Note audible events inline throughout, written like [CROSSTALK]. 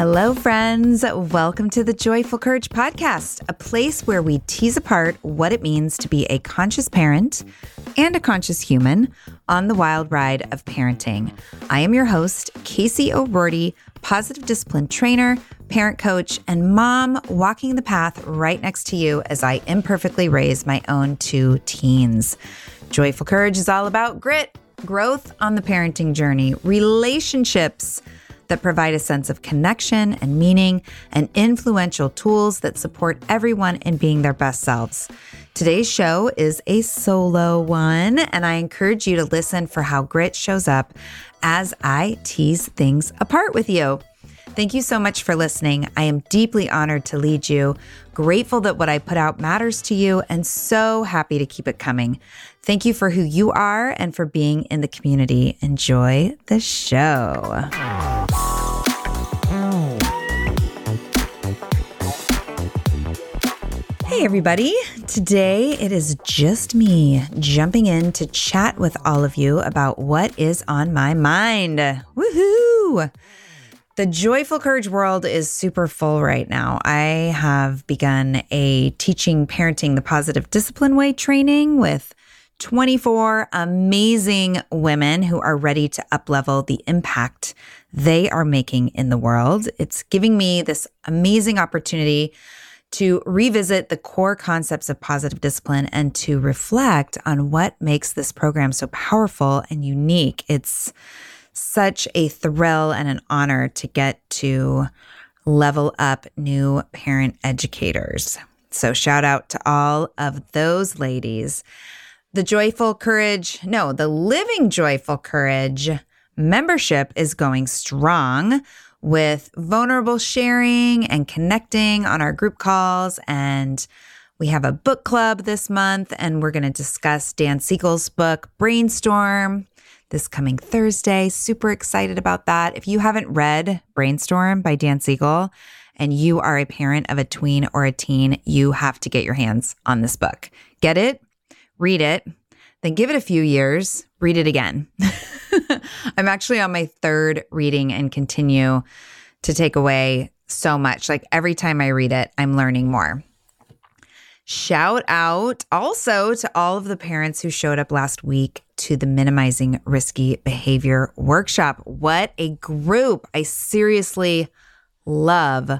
Hello, friends. Welcome to the Joyful Courage Podcast, a place where we tease apart what it means to be a conscious parent and a conscious human on the wild ride of parenting. I am your host, Casey O'Rourke, positive discipline trainer, parent coach, and mom walking the path right next to you as I imperfectly raise my own two teens. Joyful Courage is all about grit, growth on the parenting journey, relationships that provide a sense of connection and meaning, and influential tools that support everyone in being their best selves. Today's show is a solo one, and I encourage you to listen for how grit shows up as I tease things apart with you. Thank you so much for listening. I am deeply honored to lead you, grateful that what I put out matters to you, and so happy to keep it coming. Thank you for who you are and for being in the community. Enjoy the show. Everybody. Today it is just me jumping in to chat with all of you about what is on my mind. Woohoo! The joyful courage world is super full right now. I have begun a teaching parenting the positive discipline way training with 24 amazing women who are ready to uplevel the impact they are making in the world. It's giving me this amazing opportunity to revisit the core concepts of positive discipline and to reflect on what makes this program so powerful and unique. It's such a thrill and an honor to get to level up new parent educators. So, shout out to all of those ladies. The Joyful Courage, no, the Living Joyful Courage membership is going strong with vulnerable sharing and connecting on our group calls. And we have a book club this month, and we're going to discuss Dan Siegel's book, Brainstorm, this coming Thursday. Super excited about that. If you haven't read Brainstorm by Dan Siegel, and you are a parent of a tween or a teen, you have to get your hands on this book. Get it, read it, then give it a few years, read it again. [LAUGHS] I'm actually on my third reading and continue to take away so much. Like every time I read it, I'm learning more. Shout out also to all of the parents who showed up last week to the Minimizing Risky Behavior Workshop. What a group! I seriously love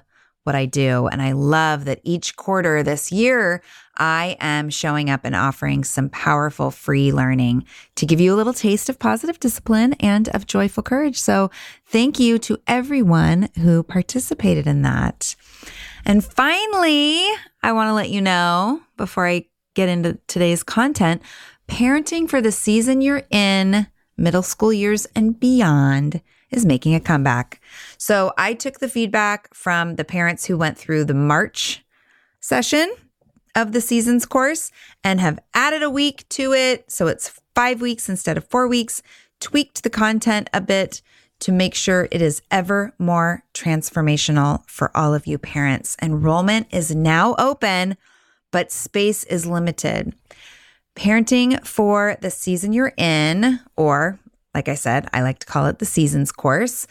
what I do. And I love that each quarter this year, I am showing up and offering some powerful free learning to give you a little taste of positive discipline and of joyful courage. So thank you to everyone who participated in that. And finally, I want to let you know before I get into today's content, parenting for the season you're in, middle school years and beyond is making a comeback. So I took the feedback from the parents who went through the March session of the season's course and have added a week to it. So it's five weeks instead of four weeks, tweaked the content a bit to make sure it is ever more transformational for all of you parents. Enrollment is now open, but space is limited. Parenting for the season you're in, or like I said, I like to call it the Seasons course,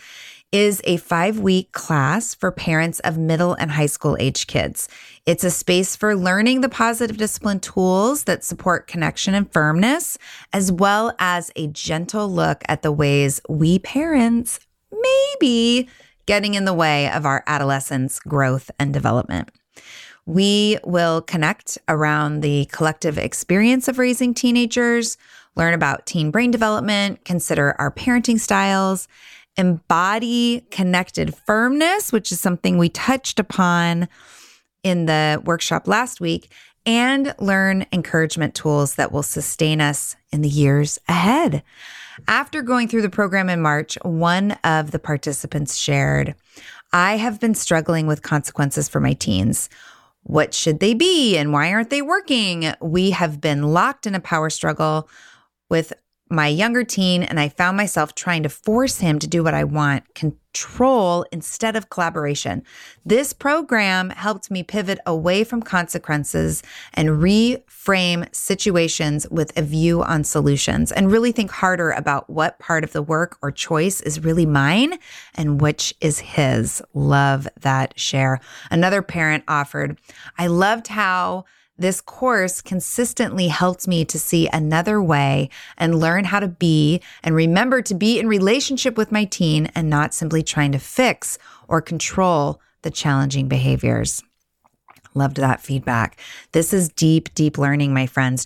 is a five week class for parents of middle and high school age kids. It's a space for learning the positive discipline tools that support connection and firmness, as well as a gentle look at the ways we parents may be getting in the way of our adolescents' growth and development. We will connect around the collective experience of raising teenagers, learn about teen brain development, consider our parenting styles, embody connected firmness, which is something we touched upon in the workshop last week, and learn encouragement tools that will sustain us in the years ahead. After going through the program in March, one of the participants shared, I have been struggling with consequences for my teens. What should they be and why aren't they working? We have been locked in a power struggle with my younger teen, and I found myself trying to force him to do what I want, control instead of collaboration. This program helped me pivot away from consequences and reframe situations with a view on solutions and really think harder about what part of the work or choice is really mine and which is his. Love that share. Another parent offered, I loved how this course consistently helped me to see another way and learn how to be and remember to be in relationship with my teen and not simply trying to fix or control the challenging behaviors. Loved that feedback. This is deep, deep learning, my friends.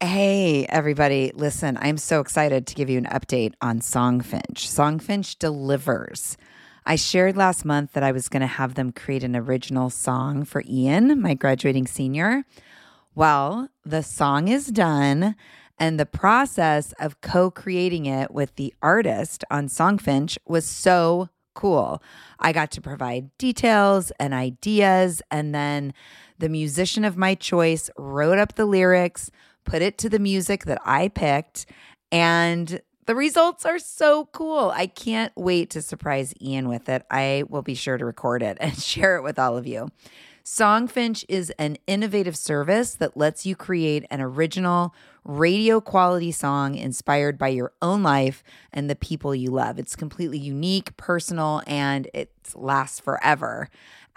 Hey, everybody. Listen, I'm so excited to give you an update on Songfinch. Songfinch delivers. I shared last month that I was going to have them create an original song for Ian, my graduating senior. Well, the song is done, and the process of co creating it with the artist on Songfinch was so cool. I got to provide details and ideas, and then the musician of my choice wrote up the lyrics put it to the music that I picked, and the results are so cool. I can't wait to surprise Ian with it. I will be sure to record it [LAUGHS] and share it with all of you. Songfinch is an innovative service that lets you create an original radio quality song inspired by your own life and the people you love. It's completely unique, personal, and it lasts forever.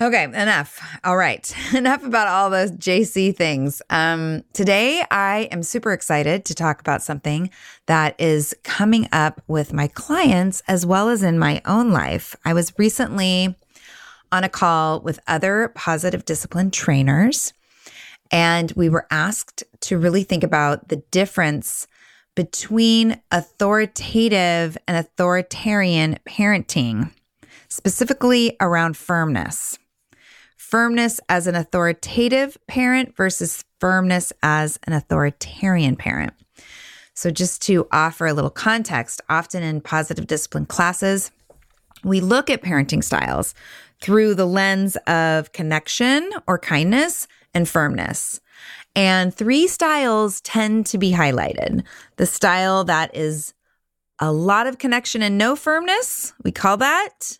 Okay, enough. All right. [LAUGHS] enough about all those JC things. Um, today, I am super excited to talk about something that is coming up with my clients as well as in my own life. I was recently on a call with other positive discipline trainers, and we were asked to really think about the difference between authoritative and authoritarian parenting, specifically around firmness firmness as an authoritative parent versus firmness as an authoritarian parent. So, just to offer a little context, often in positive discipline classes, we look at parenting styles through the lens of connection or kindness and firmness. And three styles tend to be highlighted. The style that is a lot of connection and no firmness, we call that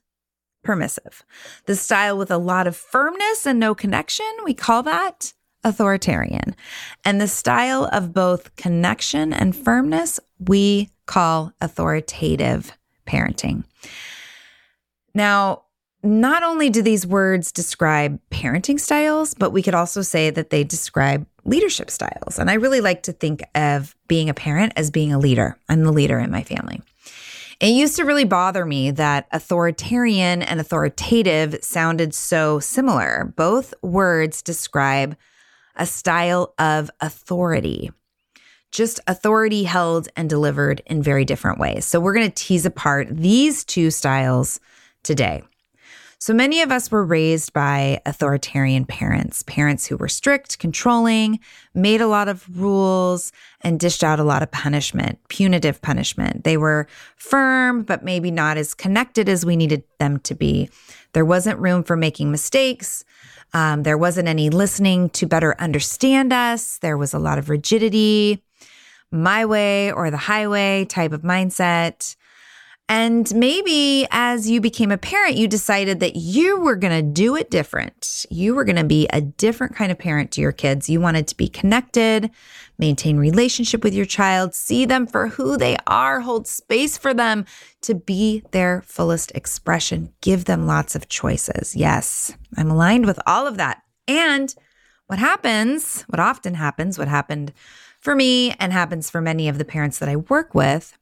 permissive. The style with a lot of firmness and no connection, we call that authoritarian. And the style of both connection and firmness, we call authoritative parenting. Now, not only do these words describe parenting styles, but we could also say that they describe leadership styles. And I really like to think of being a parent as being a leader. I'm the leader in my family. It used to really bother me that authoritarian and authoritative sounded so similar. Both words describe a style of authority, just authority held and delivered in very different ways. So, we're going to tease apart these two styles today. So many of us were raised by authoritarian parents, parents who were strict, controlling, made a lot of rules, and dished out a lot of punishment, punitive punishment. They were firm, but maybe not as connected as we needed them to be. There wasn't room for making mistakes. Um, there wasn't any listening to better understand us. There was a lot of rigidity, my way or the highway type of mindset. And maybe as you became a parent, you decided that you were going to do it different. You were going to be a different kind of parent to your kids. You wanted to be connected, maintain relationship with your child, see them for who they are, hold space for them to be their fullest expression, give them lots of choices. Yes, I'm aligned with all of that. And what happens, what often happens, what happened for me and happens for many of the parents that I work with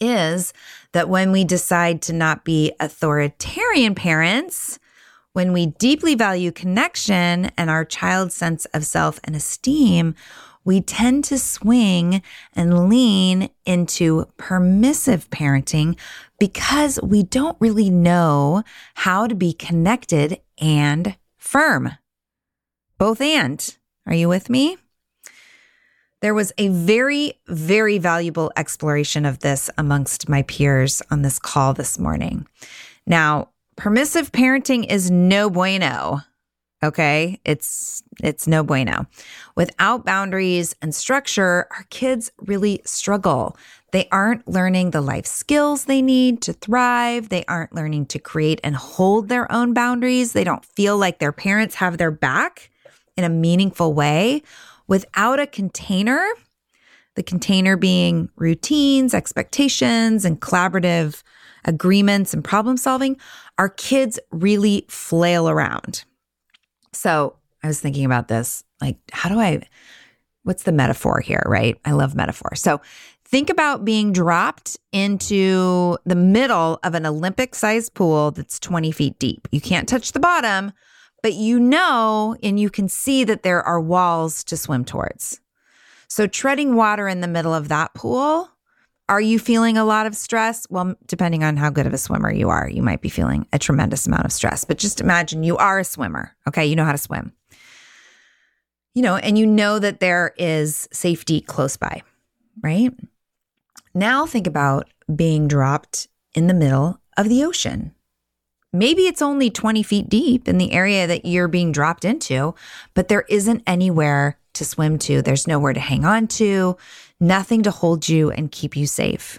is that when we decide to not be authoritarian parents, when we deeply value connection and our child's sense of self and esteem, we tend to swing and lean into permissive parenting because we don't really know how to be connected and firm. Both and. Are you with me? There was a very, very valuable exploration of this amongst my peers on this call this morning. Now, permissive parenting is no bueno. Okay? It's it's no bueno. Without boundaries and structure, our kids really struggle. They aren't learning the life skills they need to thrive. They aren't learning to create and hold their own boundaries. They don't feel like their parents have their back in a meaningful way without a container, the container being routines, expectations, and collaborative agreements and problem solving, our kids really flail around. So I was thinking about this like, how do I, what's the metaphor here, right? I love metaphor. So think about being dropped into the middle of an Olympic sized pool that's 20 feet deep. You can't touch the bottom, but you know and you can see that there are walls to swim towards. So, treading water in the middle of that pool, are you feeling a lot of stress? Well, depending on how good of a swimmer you are, you might be feeling a tremendous amount of stress. But just imagine you are a swimmer, okay? You know how to swim. You know, and you know that there is safety close by, right? Now think about being dropped in the middle of the ocean. Maybe it's only 20 feet deep in the area that you're being dropped into, but there isn't anywhere to swim to. There's nowhere to hang on to, nothing to hold you and keep you safe.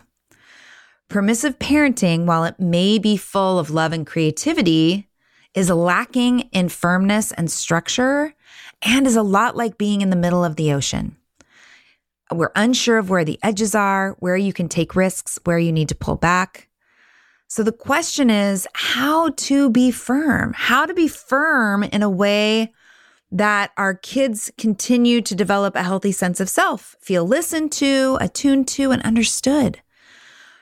Permissive parenting, while it may be full of love and creativity, is lacking in firmness and structure and is a lot like being in the middle of the ocean. We're unsure of where the edges are, where you can take risks, where you need to pull back. So the question is how to be firm, how to be firm in a way that our kids continue to develop a healthy sense of self, feel listened to, attuned to, and understood.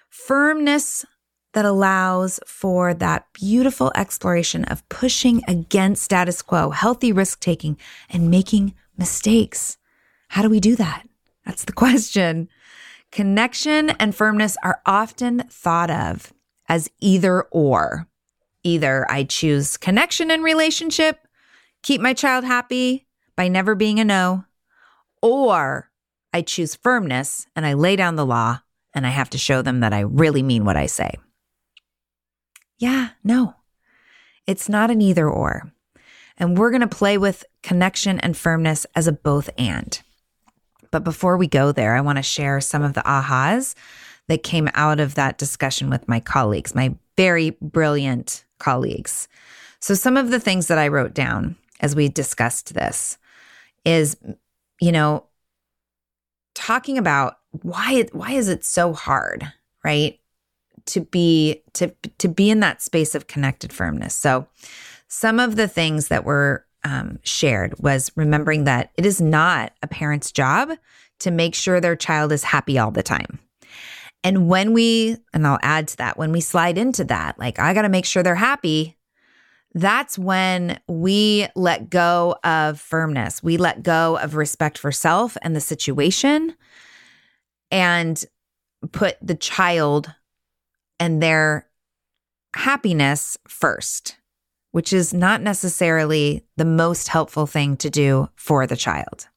Firmness that allows for that beautiful exploration of pushing against status quo, healthy risk taking, and making mistakes. How do we do that? That's the [LAUGHS] question. Connection and firmness are often thought of as either or. Either I choose connection and relationship keep my child happy by never being a no, or I choose firmness and I lay down the law and I have to show them that I really mean what I say. Yeah, no, it's not an either or. And we're going to play with connection and firmness as a both and. But before we go there, I want to share some of the ahas that came out of that discussion with my colleagues, my very brilliant colleagues. So, some of the things that I wrote down as we discussed this is, you know, talking about why why is it so hard, right? To be to to be in that space of connected firmness. So, some of the things that were um, shared was remembering that it is not a parent's job to make sure their child is happy all the time. And when we, and I'll add to that, when we slide into that, like, I got to make sure they're happy, that's when we let go of firmness. We let go of respect for self and the situation and put the child and their happiness first, which is not necessarily the most helpful thing to do for the child.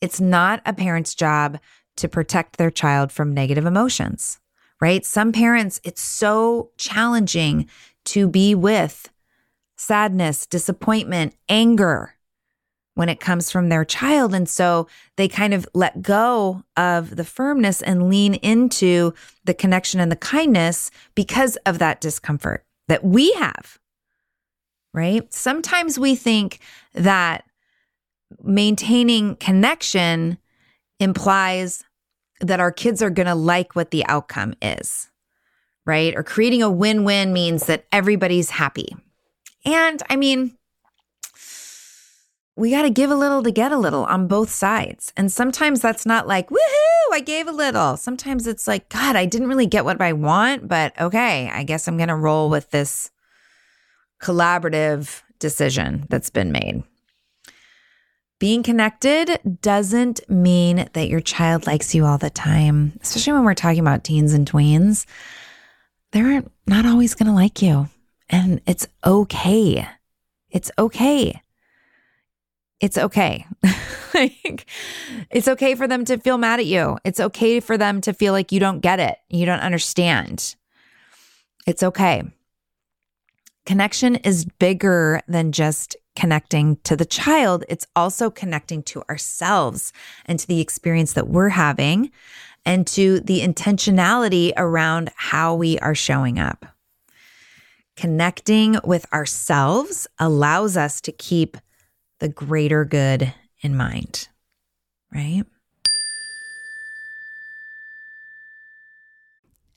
It's not a parent's job to protect their child from negative emotions, right? Some parents, it's so challenging to be with sadness, disappointment, anger when it comes from their child. And so they kind of let go of the firmness and lean into the connection and the kindness because of that discomfort that we have. Right? Sometimes we think that maintaining connection implies that our kids are going to like what the outcome is, right? Or creating a win win means that everybody's happy. And I mean, we got to give a little to get a little on both sides. And sometimes that's not like, woohoo, I gave a little. Sometimes it's like, God, I didn't really get what I want, but okay, I guess I'm going to roll with this collaborative decision that's been made. Being connected doesn't mean that your child likes you all the time, especially when we're talking about teens and tweens. They're not always going to like you. And it's okay. It's okay. It's okay. [LAUGHS] it's okay for them to feel mad at you. It's okay for them to feel like you don't get it, you don't understand. It's okay. Connection is bigger than just connecting to the child, it's also connecting to ourselves and to the experience that we're having and to the intentionality around how we are showing up. Connecting with ourselves allows us to keep the greater good in mind, right?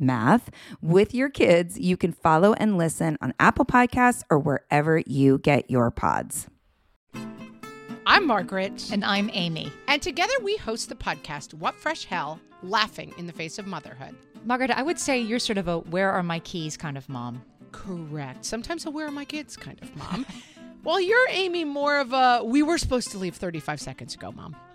math with your kids, you can follow and listen on Apple Podcasts or wherever you get your pods. I'm Margaret. And I'm Amy. And together we host the podcast, What Fresh Hell Laughing in the Face of Motherhood. Margaret, I would say you're sort of a where are my keys kind of mom. Correct. Sometimes a where are my kids kind of mom. [LAUGHS] Well, you're Amy more of a we were supposed to leave 35 seconds ago, mom.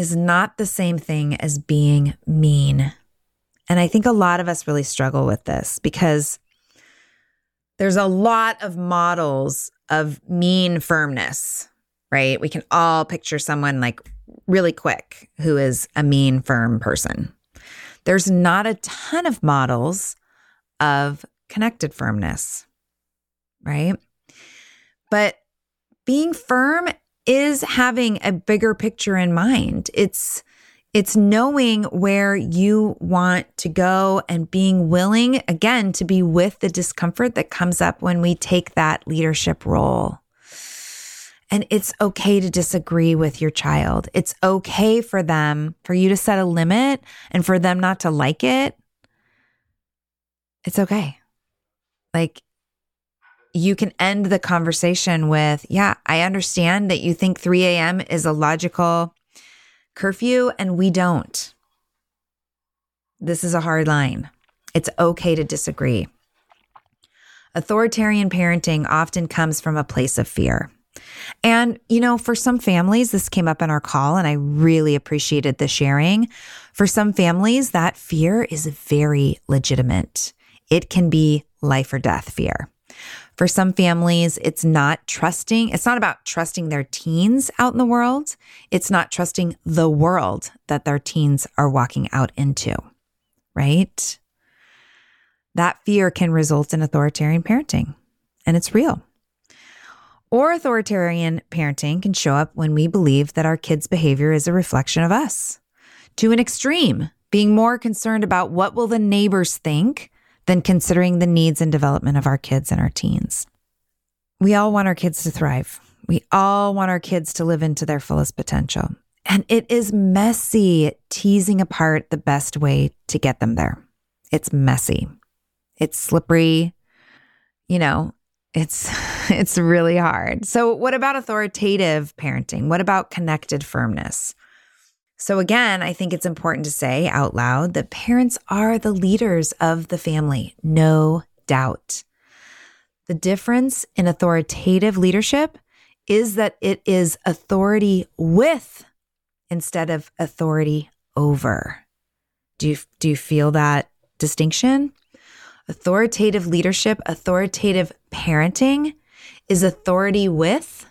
is not the same thing as being mean. And I think a lot of us really struggle with this because there's a lot of models of mean firmness, right? We can all picture someone like really quick who is a mean, firm person. There's not a ton of models of connected firmness, right? But being firm is having a bigger picture in mind. It's it's knowing where you want to go and being willing again to be with the discomfort that comes up when we take that leadership role. And it's okay to disagree with your child. It's okay for them, for you to set a limit and for them not to like it. It's okay. Like you can end the conversation with, Yeah, I understand that you think 3 a.m. is a logical curfew, and we don't. This is a hard line. It's okay to disagree. Authoritarian parenting often comes from a place of fear. And, you know, for some families, this came up in our call, and I really appreciated the sharing. For some families, that fear is very legitimate. It can be life or death fear. For some families, it's not trusting. It's not about trusting their teens out in the world. It's not trusting the world that their teens are walking out into, right? That fear can result in authoritarian parenting, and it's real. Or authoritarian parenting can show up when we believe that our kids' behavior is a reflection of us. To an extreme, being more concerned about what will the neighbors think than considering the needs and development of our kids and our teens. We all want our kids to thrive. We all want our kids to live into their fullest potential. And it is messy teasing apart the best way to get them there. It's messy. It's slippery. You know, it's [LAUGHS] it's really hard. So what about authoritative parenting? What about connected firmness? So, again, I think it's important to say out loud that parents are the leaders of the family, no doubt. The difference in authoritative leadership is that it is authority with instead of authority over. Do you, do you feel that distinction? Authoritative leadership, authoritative parenting is authority with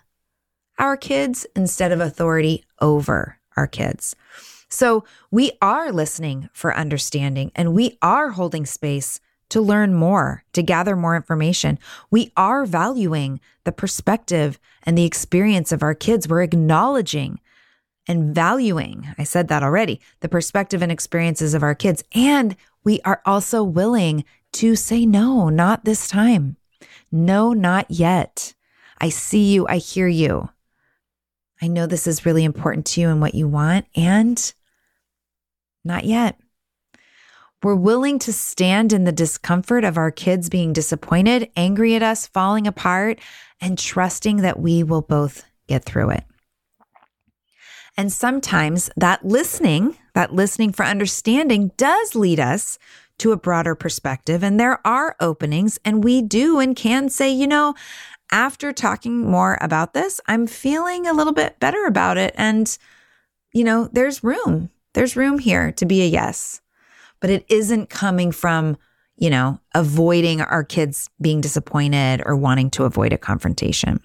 our kids instead of authority over our kids. So we are listening for understanding and we are holding space to learn more, to gather more information. We are valuing the perspective and the experience of our kids. We're acknowledging and valuing, I said that already, the perspective and experiences of our kids. And we are also willing to say, no, not this time. No, not yet. I see you. I hear you. I know this is really important to you and what you want, and not yet. We're willing to stand in the discomfort of our kids being disappointed, angry at us, falling apart, and trusting that we will both get through it. And sometimes that listening, that listening for understanding, does lead us to a broader perspective. And there are openings, and we do and can say, you know, after talking more about this, I'm feeling a little bit better about it. And, you know, there's room. There's room here to be a yes, but it isn't coming from, you know, avoiding our kids being disappointed or wanting to avoid a confrontation.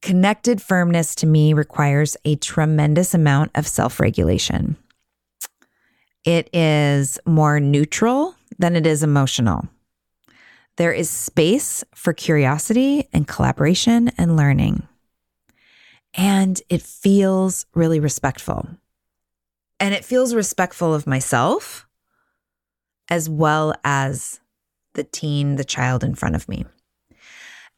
Connected firmness to me requires a tremendous amount of self regulation. It is more neutral than it is emotional. There is space for curiosity and collaboration and learning. And it feels really respectful. And it feels respectful of myself as well as the teen, the child in front of me.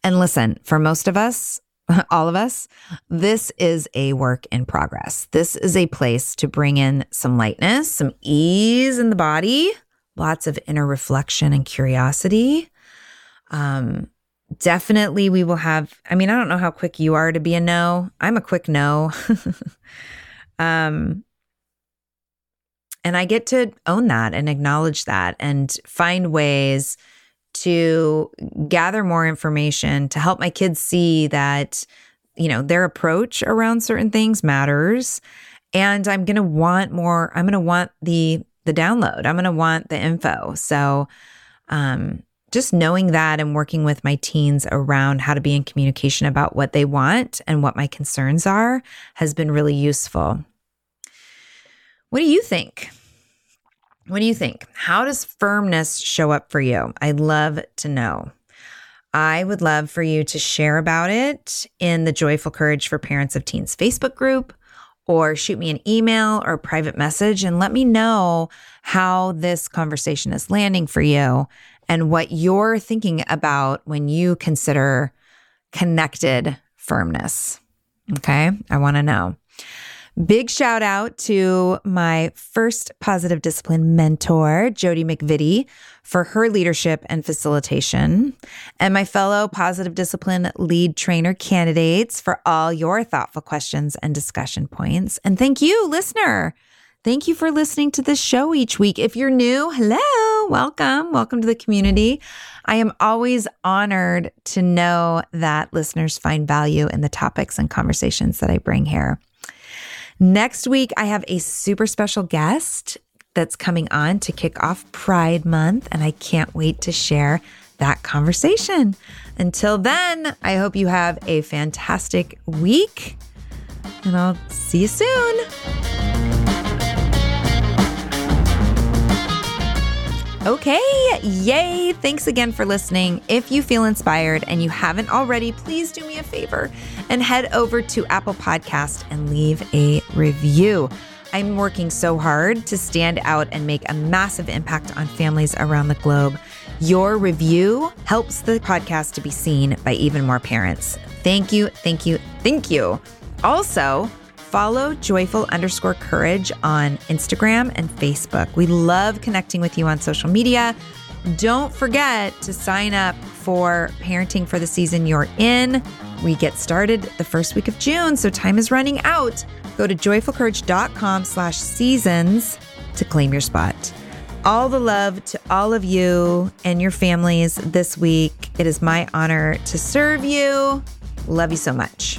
And listen, for most of us, [LAUGHS] all of us, this is a work in progress. This is a place to bring in some lightness, some ease in the body, lots of inner reflection and curiosity. Um, definitely, we will have. I mean, I don't know how quick you are to be a no. I'm a quick no. [LAUGHS] um, and I get to own that and acknowledge that and find ways to gather more information to help my kids see that, you know, their approach around certain things matters. And I'm going to want more, I'm going to want the, the download. I'm going to want the info. So, um, just knowing that and working with my teens around how to be in communication about what they want and what my concerns are has been really useful. What do you think? What do you think? How does firmness show up for you? I'd love to know. I would love for you to share about it in the Joyful Courage for Parents of Teens Facebook group or shoot me an email or private message and let me know how this conversation is landing for you and what you're thinking about when you consider connected firmness. Okay. I want to know. Big shout out to my first positive discipline mentor, Jody McVittie, for her leadership and facilitation, and my fellow positive discipline lead trainer candidates for all your thoughtful questions and discussion points. And thank you, listener. Thank you for listening to this show each week. If you're new, hello, welcome. Welcome to the community. I am always honored to know that listeners find value in the topics and conversations that I bring here. Next week, I have a super special guest that's coming on to kick off Pride Month, and I can't wait to share that conversation. Until then, I hope you have a fantastic week, and I'll see you soon. Okay, yay. Thanks again for listening. If you feel inspired and you haven't already, please do me a favor and head over to Apple Podcast and leave a review. I'm working so hard to stand out and make a massive impact on families around the globe. Your review helps the podcast to be seen by even more parents. Thank you, thank you, thank you. Also, follow joyful underscore courage on Instagram and Facebook. We love connecting with you on social media. Don't forget to sign up for Parenting for the Season You're In. We get started the first week of June, so time is running out. Go to joyfulcourage.com slash seasons to claim your spot. All the love to all of you and your families this week. It is my honor to serve you. Love you so much.